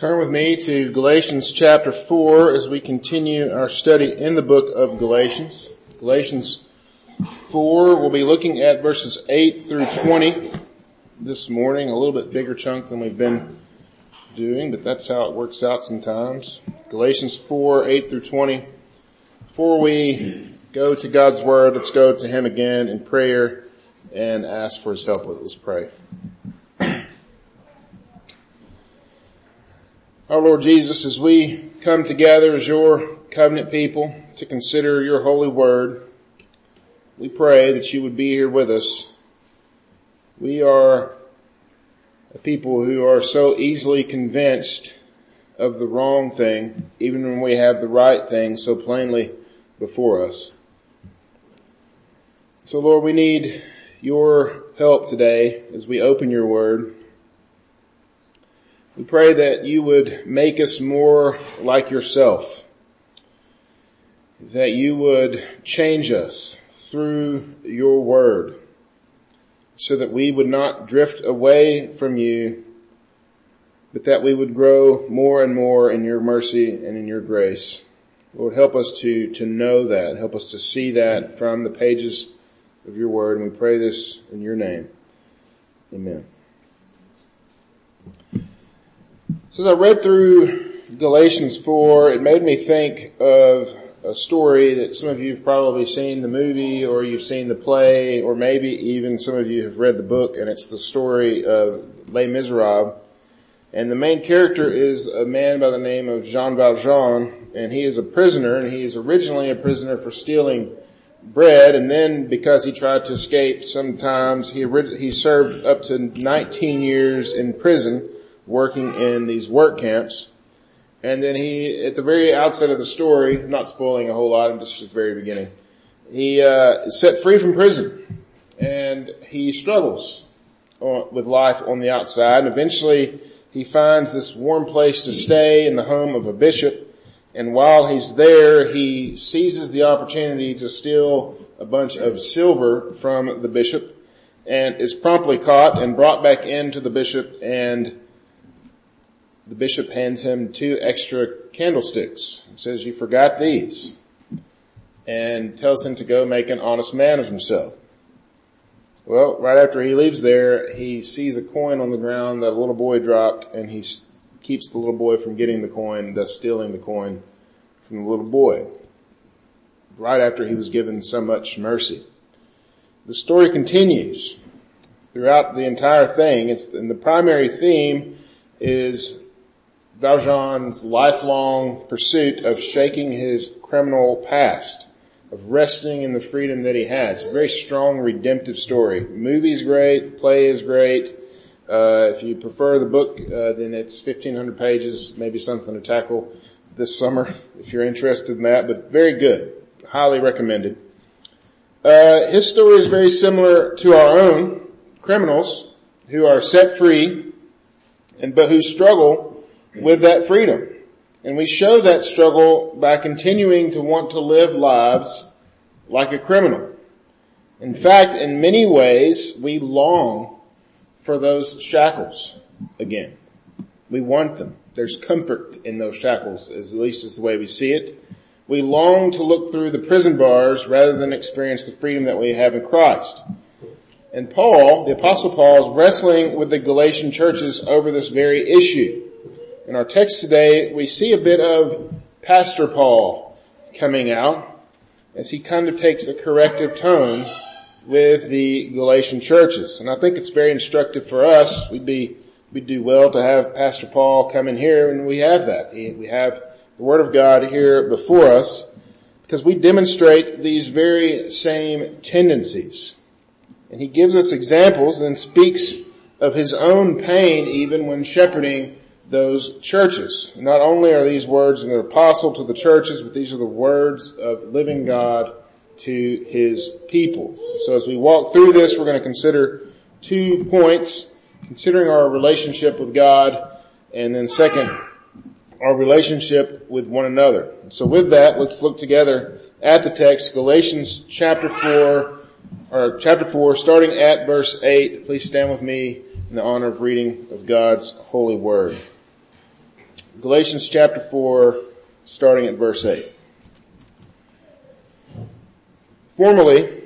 Turn with me to Galatians chapter 4 as we continue our study in the book of Galatians. Galatians 4, we'll be looking at verses 8 through 20 this morning, a little bit bigger chunk than we've been doing, but that's how it works out sometimes. Galatians 4, 8 through 20. Before we go to God's Word, let's go to Him again in prayer and ask for His help with it. Let's pray. Our Lord Jesus, as we come together as your covenant people to consider your holy word, we pray that you would be here with us. We are a people who are so easily convinced of the wrong thing, even when we have the right thing so plainly before us. So Lord, we need your help today as we open your word. We pray that you would make us more like yourself, that you would change us through your word so that we would not drift away from you, but that we would grow more and more in your mercy and in your grace. Lord, help us to, to know that. Help us to see that from the pages of your word. And we pray this in your name. Amen. So as I read through Galatians 4, it made me think of a story that some of you have probably seen the movie or you've seen the play or maybe even some of you have read the book and it's the story of Les Miserables. And the main character is a man by the name of Jean Valjean and he is a prisoner and he is originally a prisoner for stealing bread and then because he tried to escape sometimes he, he served up to 19 years in prison working in these work camps. And then he, at the very outset of the story, not spoiling a whole lot, I'm just at the very beginning, he uh, is set free from prison, and he struggles with life on the outside. And eventually, he finds this warm place to stay in the home of a bishop. And while he's there, he seizes the opportunity to steal a bunch of silver from the bishop, and is promptly caught and brought back into the bishop and the bishop hands him two extra candlesticks and says, you forgot these and tells him to go make an honest man of himself. Well, right after he leaves there, he sees a coin on the ground that a little boy dropped and he keeps the little boy from getting the coin, thus stealing the coin from the little boy. Right after he was given so much mercy. The story continues throughout the entire thing. It's, and the primary theme is Valjean's lifelong pursuit of shaking his criminal past, of resting in the freedom that he has. A very strong redemptive story. Movie's great, play is great. Uh, if you prefer the book, uh, then it's 1500 pages, maybe something to tackle this summer if you're interested in that, but very good. Highly recommended. Uh, his story is very similar to our own criminals who are set free and but who struggle with that freedom. And we show that struggle by continuing to want to live lives like a criminal. In fact, in many ways, we long for those shackles again. We want them. There's comfort in those shackles, at least is the way we see it. We long to look through the prison bars rather than experience the freedom that we have in Christ. And Paul, the apostle Paul is wrestling with the Galatian churches over this very issue. In our text today, we see a bit of Pastor Paul coming out as he kind of takes a corrective tone with the Galatian churches. And I think it's very instructive for us. We'd be, we'd do well to have Pastor Paul come in here and we have that. We have the Word of God here before us because we demonstrate these very same tendencies. And he gives us examples and speaks of his own pain even when shepherding those churches. Not only are these words an apostle to the churches, but these are the words of living God to his people. So as we walk through this, we're going to consider two points, considering our relationship with God, and then second, our relationship with one another. So with that, let's look together at the text, Galatians chapter 4, or chapter 4, starting at verse 8. Please stand with me in the honor of reading of God's holy word. Galatians chapter 4, starting at verse 8. Formerly,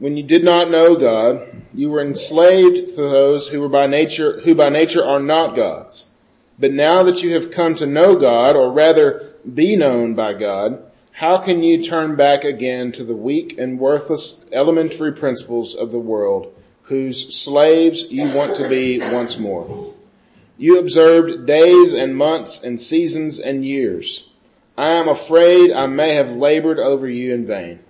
when you did not know God, you were enslaved to those who were by nature, who by nature are not gods. But now that you have come to know God, or rather be known by God, how can you turn back again to the weak and worthless elementary principles of the world, whose slaves you want to be once more? You observed days and months and seasons and years. I am afraid I may have labored over you in vain.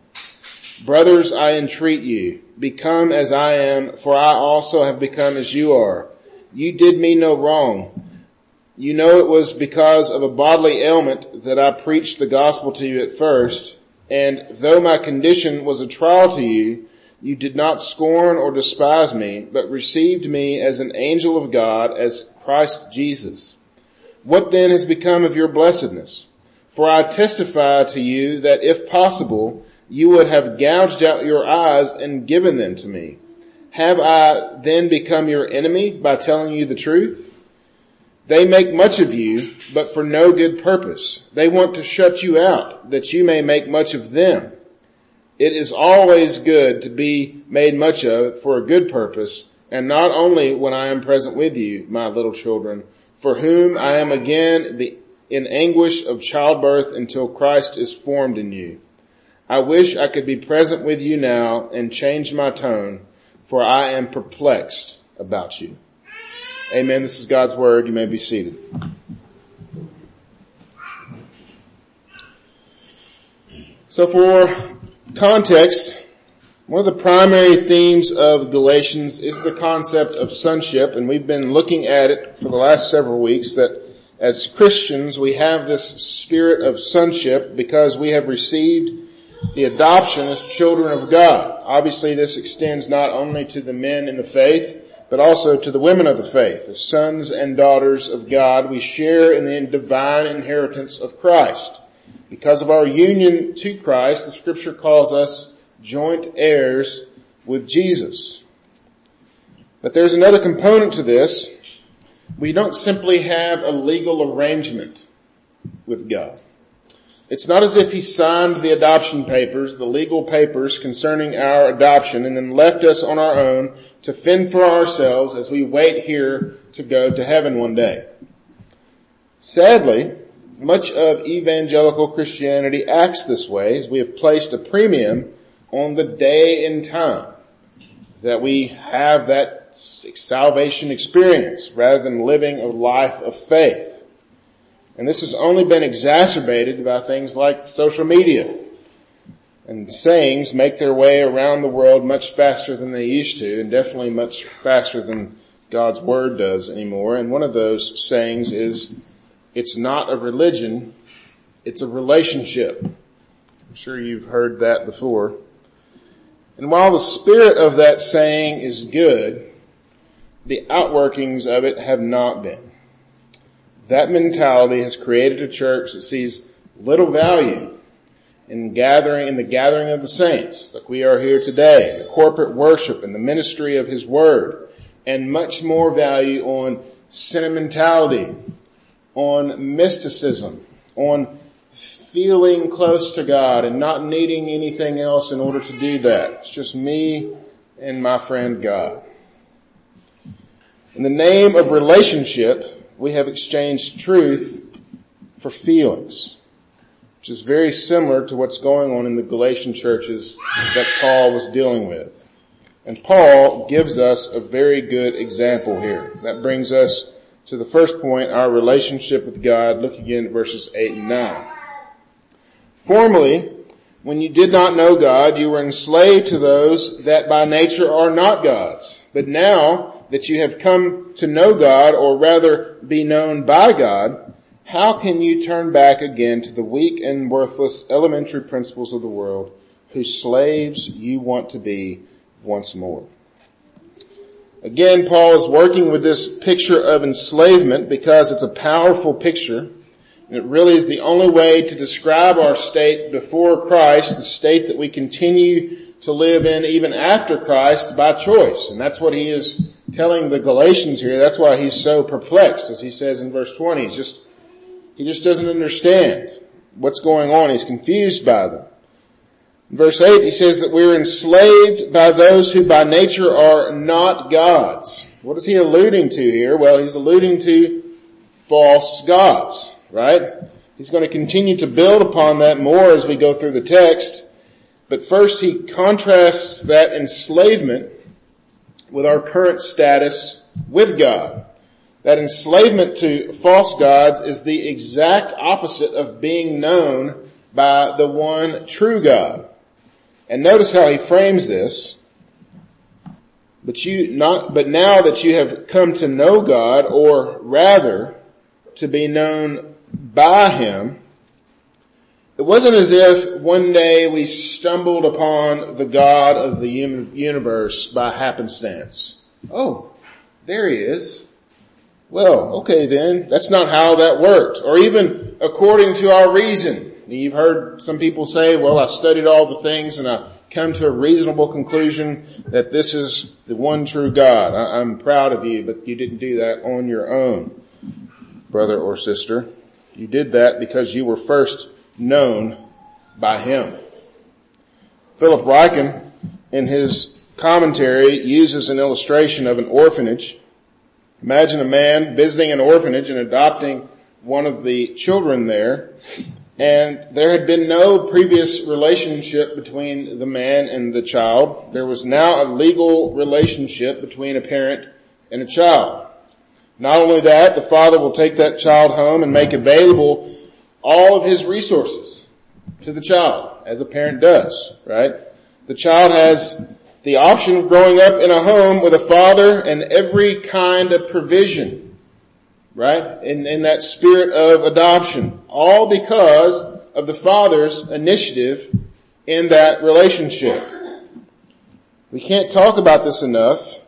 Brothers, I entreat you, become as I am, for I also have become as you are. You did me no wrong. You know it was because of a bodily ailment that I preached the gospel to you at first, and though my condition was a trial to you, you did not scorn or despise me, but received me as an angel of God, as Christ Jesus. What then has become of your blessedness? For I testify to you that if possible, you would have gouged out your eyes and given them to me. Have I then become your enemy by telling you the truth? They make much of you, but for no good purpose. They want to shut you out, that you may make much of them. It is always good to be made much of for a good purpose, and not only when I am present with you, my little children, for whom I am again the, in anguish of childbirth until Christ is formed in you. I wish I could be present with you now and change my tone, for I am perplexed about you. Amen. This is God's word. You may be seated. So for context, one of the primary themes of Galatians is the concept of sonship, and we've been looking at it for the last several weeks that as Christians we have this spirit of sonship because we have received the adoption as children of God. Obviously this extends not only to the men in the faith, but also to the women of the faith, the sons and daughters of God. We share in the divine inheritance of Christ. Because of our union to Christ, the scripture calls us joint heirs with Jesus. But there's another component to this. We don't simply have a legal arrangement with God. It's not as if he signed the adoption papers, the legal papers concerning our adoption and then left us on our own to fend for ourselves as we wait here to go to heaven one day. Sadly, much of evangelical Christianity acts this way as we have placed a premium on the day and time that we have that salvation experience rather than living a life of faith. And this has only been exacerbated by things like social media. And sayings make their way around the world much faster than they used to and definitely much faster than God's word does anymore. And one of those sayings is, it's not a religion, it's a relationship. I'm sure you've heard that before. And while the spirit of that saying is good, the outworkings of it have not been. That mentality has created a church that sees little value in gathering, in the gathering of the saints, like we are here today, the corporate worship and the ministry of His Word, and much more value on sentimentality, on mysticism, on feeling close to God and not needing anything else in order to do that. It's just me and my friend God. In the name of relationship, we have exchanged truth for feelings, which is very similar to what's going on in the Galatian churches that Paul was dealing with. And Paul gives us a very good example here. That brings us to the first point, our relationship with God. Look again at verses 8 and 9. Formerly, when you did not know God, you were enslaved to those that by nature are not gods. But now that you have come to know God, or rather be known by God, how can you turn back again to the weak and worthless elementary principles of the world, whose slaves you want to be once more? Again, Paul is working with this picture of enslavement because it's a powerful picture. It really is the only way to describe our state before Christ, the state that we continue to live in even after Christ by choice. And that's what he is telling the Galatians here. That's why he's so perplexed, as he says in verse 20. He's just He just doesn't understand what's going on. He's confused by them. In verse 8 he says that we're enslaved by those who by nature are not gods. What is he alluding to here? Well, he's alluding to false gods, right? He's going to continue to build upon that more as we go through the text. But first he contrasts that enslavement with our current status with God. That enslavement to false gods is the exact opposite of being known by the one true God. And notice how he frames this. But you not, but now that you have come to know God, or rather, to be known by Him, it wasn't as if one day we stumbled upon the God of the universe by happenstance. Oh, there He is. Well, okay then, that's not how that worked. Or even according to our reason. You've heard some people say, well, I studied all the things and I come to a reasonable conclusion that this is the one true God. I'm proud of you, but you didn't do that on your own, brother or sister. You did that because you were first known by Him. Philip Ryken, in his commentary, uses an illustration of an orphanage Imagine a man visiting an orphanage and adopting one of the children there, and there had been no previous relationship between the man and the child. There was now a legal relationship between a parent and a child. Not only that, the father will take that child home and make available all of his resources to the child, as a parent does, right? The child has the option of growing up in a home with a father and every kind of provision, right? In, in that spirit of adoption. All because of the father's initiative in that relationship. We can't talk about this enough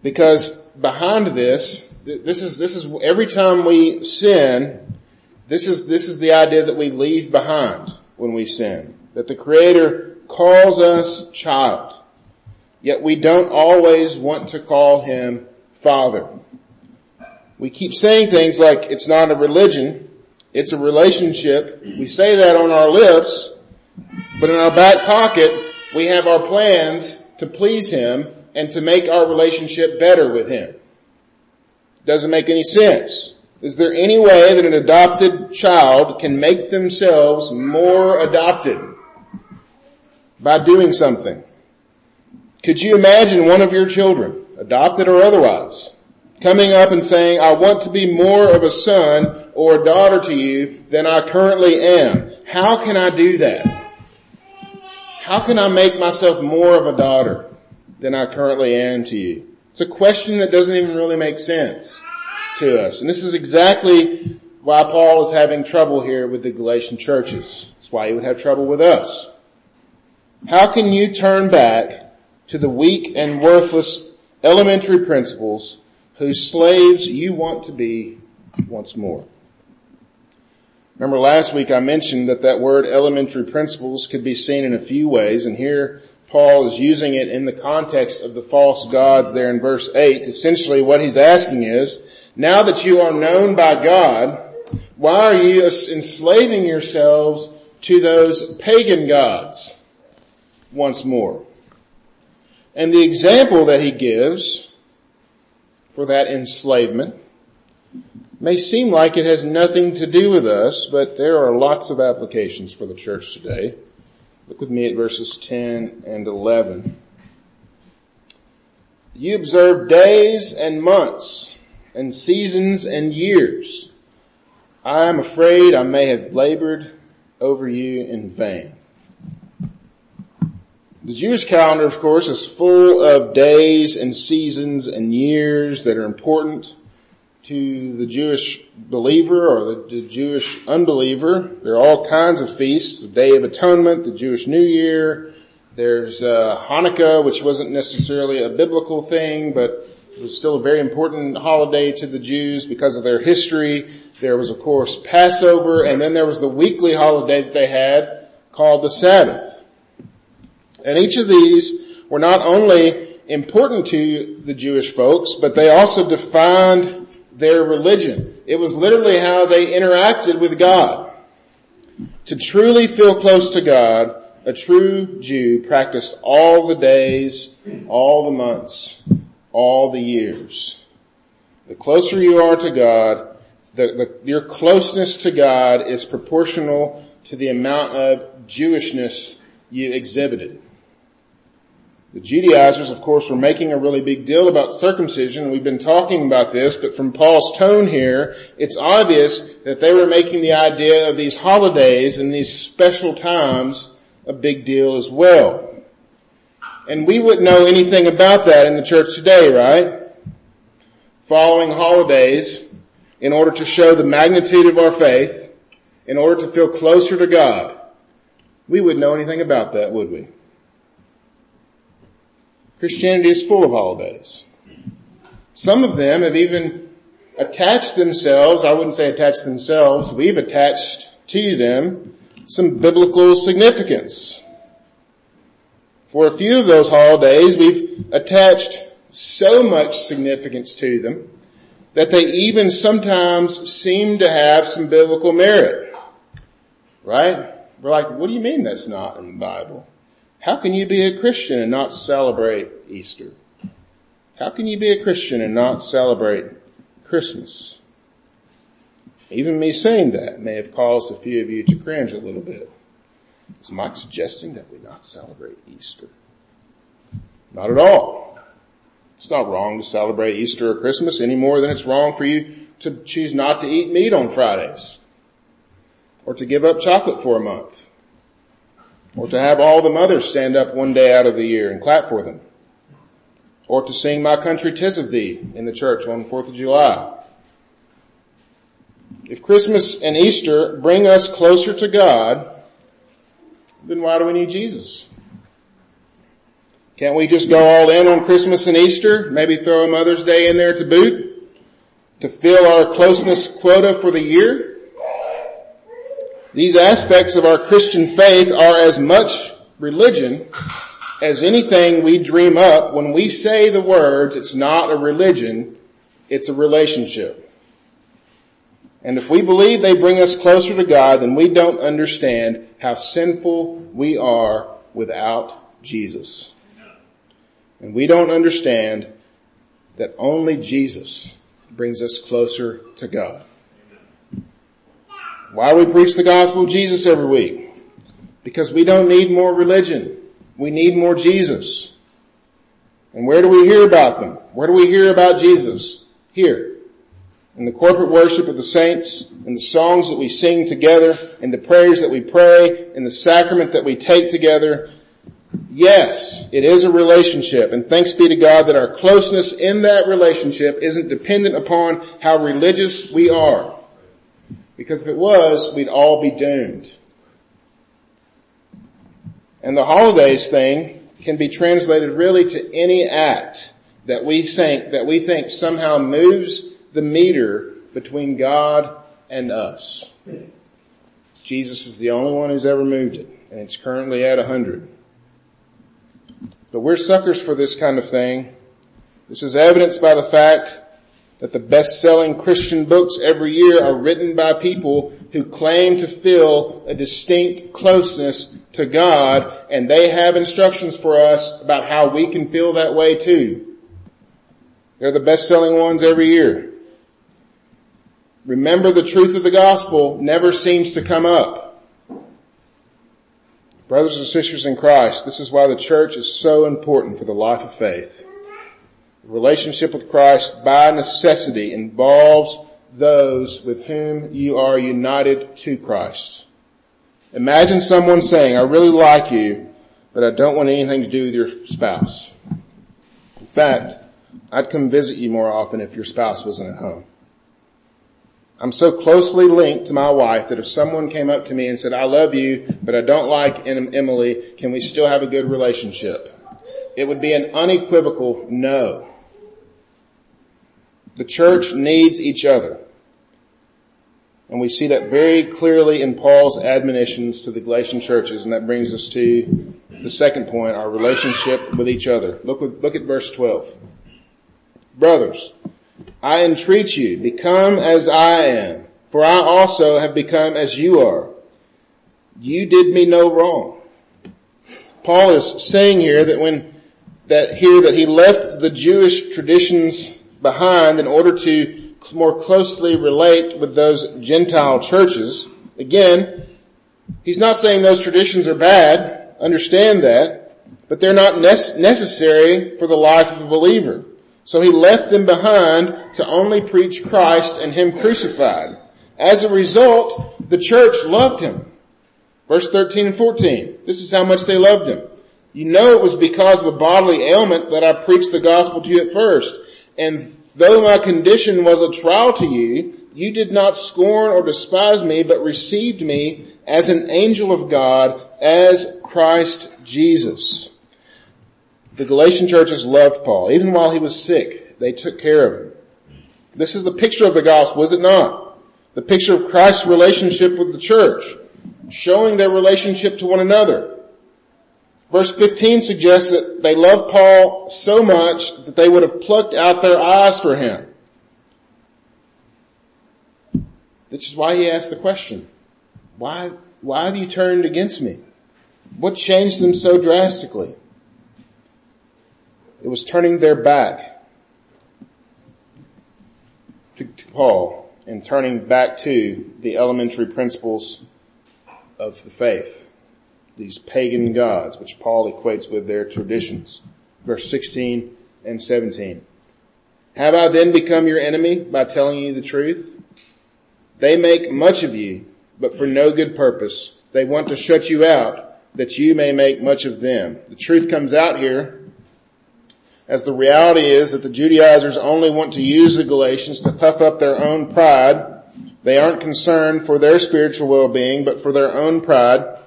because behind this, this is, this is, every time we sin, this is, this is the idea that we leave behind when we sin. That the creator calls us child, yet we don't always want to call him father. We keep saying things like it's not a religion, it's a relationship. We say that on our lips, but in our back pocket, we have our plans to please him and to make our relationship better with him. Doesn't make any sense. Is there any way that an adopted child can make themselves more adopted? by doing something. Could you imagine one of your children, adopted or otherwise, coming up and saying, I want to be more of a son or a daughter to you than I currently am. How can I do that? How can I make myself more of a daughter than I currently am to you? It's a question that doesn't even really make sense to us. And this is exactly why Paul is having trouble here with the Galatian churches. It's why he would have trouble with us. How can you turn back to the weak and worthless elementary principles whose slaves you want to be once more? Remember last week I mentioned that that word elementary principles could be seen in a few ways and here Paul is using it in the context of the false gods there in verse 8. Essentially what he's asking is, now that you are known by God, why are you enslaving yourselves to those pagan gods? once more. And the example that he gives for that enslavement may seem like it has nothing to do with us, but there are lots of applications for the church today. Look with me at verses 10 and 11. You observe days and months and seasons and years. I am afraid I may have labored over you in vain. The Jewish calendar, of course, is full of days and seasons and years that are important to the Jewish believer or the, the Jewish unbeliever. There are all kinds of feasts, the Day of Atonement, the Jewish New Year. There's uh, Hanukkah, which wasn't necessarily a biblical thing, but it was still a very important holiday to the Jews because of their history. There was, of course, Passover, and then there was the weekly holiday that they had called the Sabbath. And each of these were not only important to the Jewish folks, but they also defined their religion. It was literally how they interacted with God. To truly feel close to God, a true Jew practiced all the days, all the months, all the years. The closer you are to God, the, the, your closeness to God is proportional to the amount of Jewishness you exhibited. The Judaizers, of course, were making a really big deal about circumcision. We've been talking about this, but from Paul's tone here, it's obvious that they were making the idea of these holidays and these special times a big deal as well. And we wouldn't know anything about that in the church today, right? Following holidays in order to show the magnitude of our faith, in order to feel closer to God. We wouldn't know anything about that, would we? Christianity is full of holidays. Some of them have even attached themselves, I wouldn't say attached themselves, we've attached to them some biblical significance. For a few of those holidays, we've attached so much significance to them that they even sometimes seem to have some biblical merit. Right? We're like, what do you mean that's not in the Bible? How can you be a Christian and not celebrate Easter? How can you be a Christian and not celebrate Christmas? Even me saying that may have caused a few of you to cringe a little bit. Is Mike suggesting that we not celebrate Easter? Not at all. It's not wrong to celebrate Easter or Christmas any more than it's wrong for you to choose not to eat meat on Fridays. Or to give up chocolate for a month. Or to have all the mothers stand up one day out of the year and clap for them. Or to sing My Country Tis of Thee in the church on 4th of July. If Christmas and Easter bring us closer to God, then why do we need Jesus? Can't we just go all in on Christmas and Easter? Maybe throw a Mother's Day in there to boot? To fill our closeness quota for the year? These aspects of our Christian faith are as much religion as anything we dream up. When we say the words, it's not a religion, it's a relationship. And if we believe they bring us closer to God, then we don't understand how sinful we are without Jesus. And we don't understand that only Jesus brings us closer to God. Why do we preach the gospel of Jesus every week? Because we don't need more religion. We need more Jesus. And where do we hear about them? Where do we hear about Jesus? Here. In the corporate worship of the saints, in the songs that we sing together, in the prayers that we pray, in the sacrament that we take together. Yes, it is a relationship and thanks be to God that our closeness in that relationship isn't dependent upon how religious we are. Because if it was, we'd all be doomed. And the holidays thing can be translated really to any act that we think, that we think somehow moves the meter between God and us. Jesus is the only one who's ever moved it, and it's currently at a hundred. But we're suckers for this kind of thing. This is evidenced by the fact that the best-selling Christian books every year are written by people who claim to feel a distinct closeness to God and they have instructions for us about how we can feel that way too. They're the best-selling ones every year. Remember the truth of the gospel never seems to come up. Brothers and sisters in Christ, this is why the church is so important for the life of faith relationship with Christ by necessity involves those with whom you are united to Christ. Imagine someone saying, I really like you, but I don't want anything to do with your spouse. In fact, I'd come visit you more often if your spouse wasn't at home. I'm so closely linked to my wife that if someone came up to me and said, I love you, but I don't like Emily, can we still have a good relationship? It would be an unequivocal no. The church needs each other. And we see that very clearly in Paul's admonitions to the Galatian churches, and that brings us to the second point, our relationship with each other. Look, look at verse 12. Brothers, I entreat you, become as I am, for I also have become as you are. You did me no wrong. Paul is saying here that when, that here that he left the Jewish traditions behind in order to more closely relate with those Gentile churches. Again, he's not saying those traditions are bad, understand that, but they're not necessary for the life of a believer. So he left them behind to only preach Christ and him crucified. As a result, the church loved him. Verse 13 and 14. This is how much they loved him. You know it was because of a bodily ailment that I preached the gospel to you at first. And though my condition was a trial to you, you did not scorn or despise me, but received me as an angel of God, as Christ Jesus. The Galatian churches loved Paul. Even while he was sick, they took care of him. This is the picture of the gospel, is it not? The picture of Christ's relationship with the church, showing their relationship to one another. Verse 15 suggests that they loved Paul so much that they would have plucked out their eyes for him. Which is why he asked the question, why, why have you turned against me? What changed them so drastically? It was turning their back to, to Paul and turning back to the elementary principles of the faith these pagan gods, which Paul equates with their traditions. Verse 16 and 17. Have I then become your enemy by telling you the truth? They make much of you, but for no good purpose. They want to shut you out that you may make much of them. The truth comes out here as the reality is that the Judaizers only want to use the Galatians to puff up their own pride. They aren't concerned for their spiritual well-being, but for their own pride.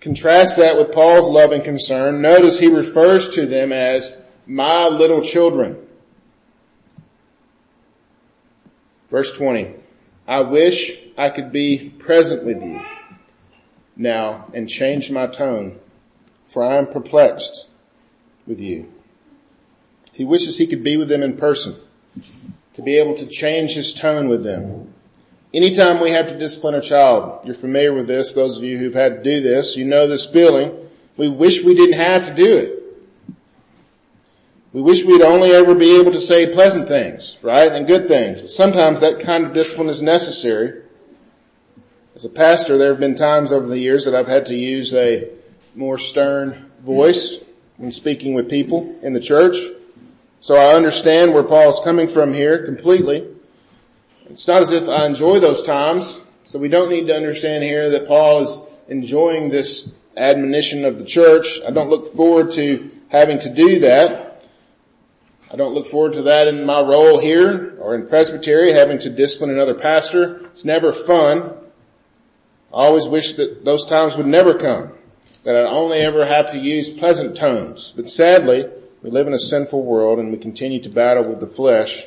Contrast that with Paul's love and concern. Notice he refers to them as my little children. Verse 20. I wish I could be present with you now and change my tone, for I am perplexed with you. He wishes he could be with them in person, to be able to change his tone with them. Anytime we have to discipline a child, you're familiar with this, those of you who've had to do this, you know this feeling. We wish we didn't have to do it. We wish we'd only ever be able to say pleasant things, right? And good things. But sometimes that kind of discipline is necessary. As a pastor, there have been times over the years that I've had to use a more stern voice when speaking with people in the church. So I understand where Paul's coming from here completely. It's not as if I enjoy those times, so we don't need to understand here that Paul is enjoying this admonition of the church. I don't look forward to having to do that. I don't look forward to that in my role here or in presbytery, having to discipline another pastor. It's never fun. I always wish that those times would never come, that I'd only ever have to use pleasant tones. But sadly, we live in a sinful world and we continue to battle with the flesh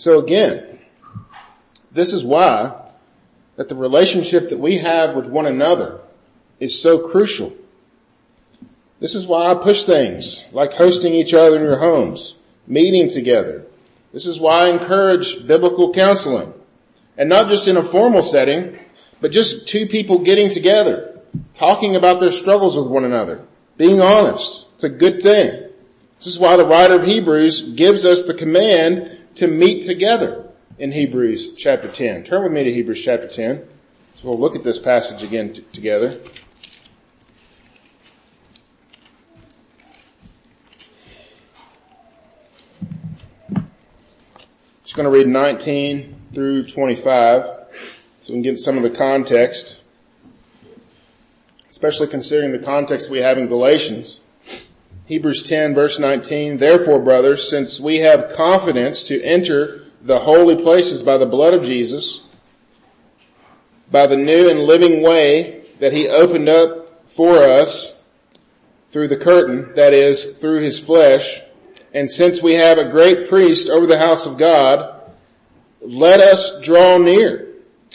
so again, this is why that the relationship that we have with one another is so crucial. This is why I push things like hosting each other in your homes, meeting together. This is why I encourage biblical counseling and not just in a formal setting, but just two people getting together, talking about their struggles with one another, being honest. It's a good thing. This is why the writer of Hebrews gives us the command to meet together in Hebrews chapter 10. Turn with me to Hebrews chapter 10. So we'll look at this passage again t- together. Just going to read 19 through 25 so we can get some of the context, especially considering the context we have in Galatians. Hebrews 10 verse 19, therefore brothers, since we have confidence to enter the holy places by the blood of Jesus, by the new and living way that he opened up for us through the curtain, that is, through his flesh, and since we have a great priest over the house of God, let us draw near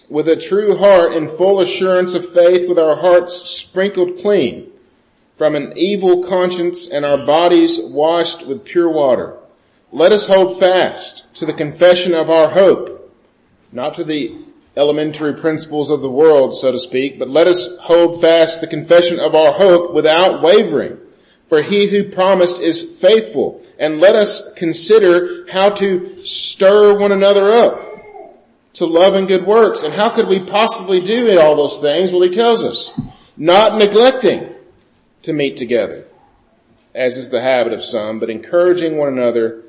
with a true heart in full assurance of faith with our hearts sprinkled clean from an evil conscience and our bodies washed with pure water. let us hold fast to the confession of our hope, not to the elementary principles of the world, so to speak, but let us hold fast the confession of our hope without wavering. For he who promised is faithful. And let us consider how to stir one another up to love and good works. And how could we possibly do all those things? Well, he tells us, not neglecting to meet together, as is the habit of some, but encouraging one another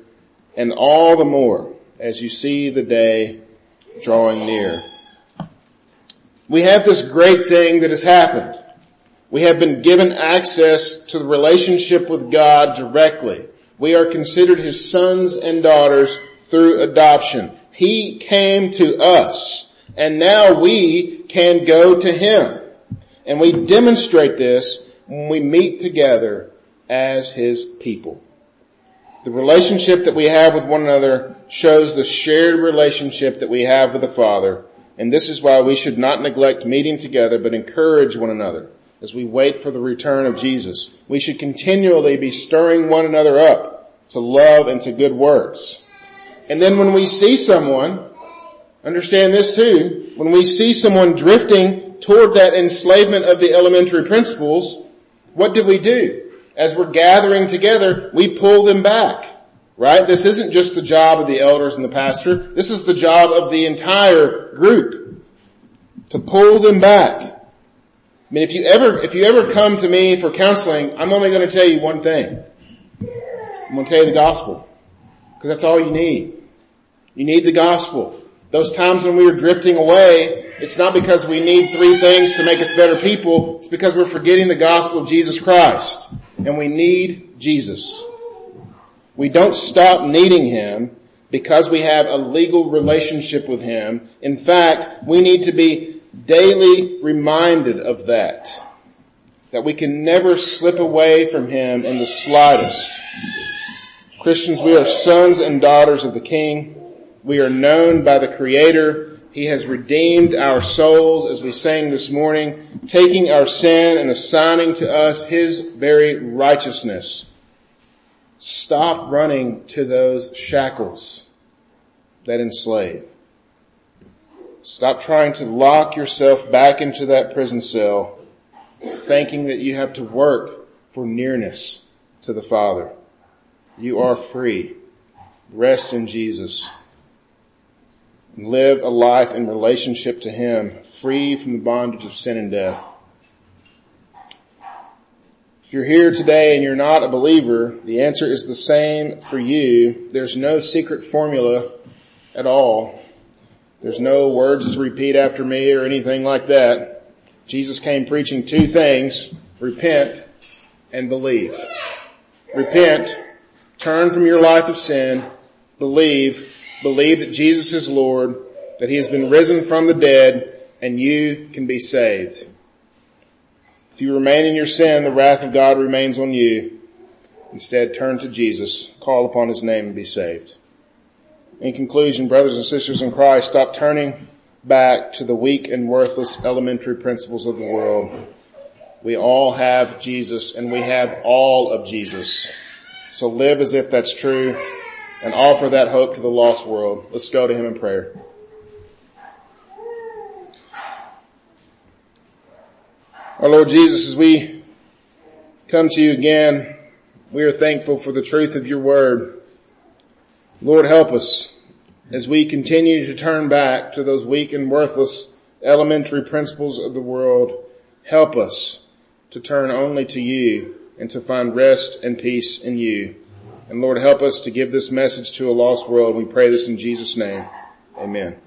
and all the more as you see the day drawing near. We have this great thing that has happened. We have been given access to the relationship with God directly. We are considered His sons and daughters through adoption. He came to us and now we can go to Him. And we demonstrate this when we meet together as His people. The relationship that we have with one another shows the shared relationship that we have with the Father and this is why we should not neglect meeting together, but encourage one another as we wait for the return of Jesus. We should continually be stirring one another up to love and to good works. And then when we see someone, understand this too, when we see someone drifting toward that enslavement of the elementary principles, what do we do? As we're gathering together, we pull them back. Right? This isn't just the job of the elders and the pastor. This is the job of the entire group. To pull them back. I mean, if you ever, if you ever come to me for counseling, I'm only going to tell you one thing. I'm going to tell you the gospel. Because that's all you need. You need the gospel. Those times when we are drifting away, it's not because we need three things to make us better people. It's because we're forgetting the gospel of Jesus Christ. And we need Jesus. We don't stop needing Him because we have a legal relationship with Him. In fact, we need to be daily reminded of that. That we can never slip away from Him in the slightest. Christians, we are sons and daughters of the King. We are known by the Creator. He has redeemed our souls as we sang this morning, taking our sin and assigning to us His very righteousness. Stop running to those shackles that enslave. Stop trying to lock yourself back into that prison cell thinking that you have to work for nearness to the Father. You are free. Rest in Jesus. Live a life in relationship to Him, free from the bondage of sin and death If you're here today and you're not a believer, the answer is the same for you. There's no secret formula at all. There's no words to repeat after me or anything like that. Jesus came preaching two things, repent and believe. Repent, turn from your life of sin, believe, believe that Jesus is Lord, that He has been risen from the dead, and you can be saved. If you remain in your sin, the wrath of God remains on you. Instead, turn to Jesus, call upon His name and be saved. In conclusion, brothers and sisters in Christ, stop turning back to the weak and worthless elementary principles of the world. We all have Jesus and we have all of Jesus. So live as if that's true and offer that hope to the lost world. Let's go to Him in prayer. Our Lord Jesus, as we come to you again, we are thankful for the truth of your word. Lord, help us as we continue to turn back to those weak and worthless elementary principles of the world. Help us to turn only to you and to find rest and peace in you. And Lord, help us to give this message to a lost world. We pray this in Jesus' name. Amen.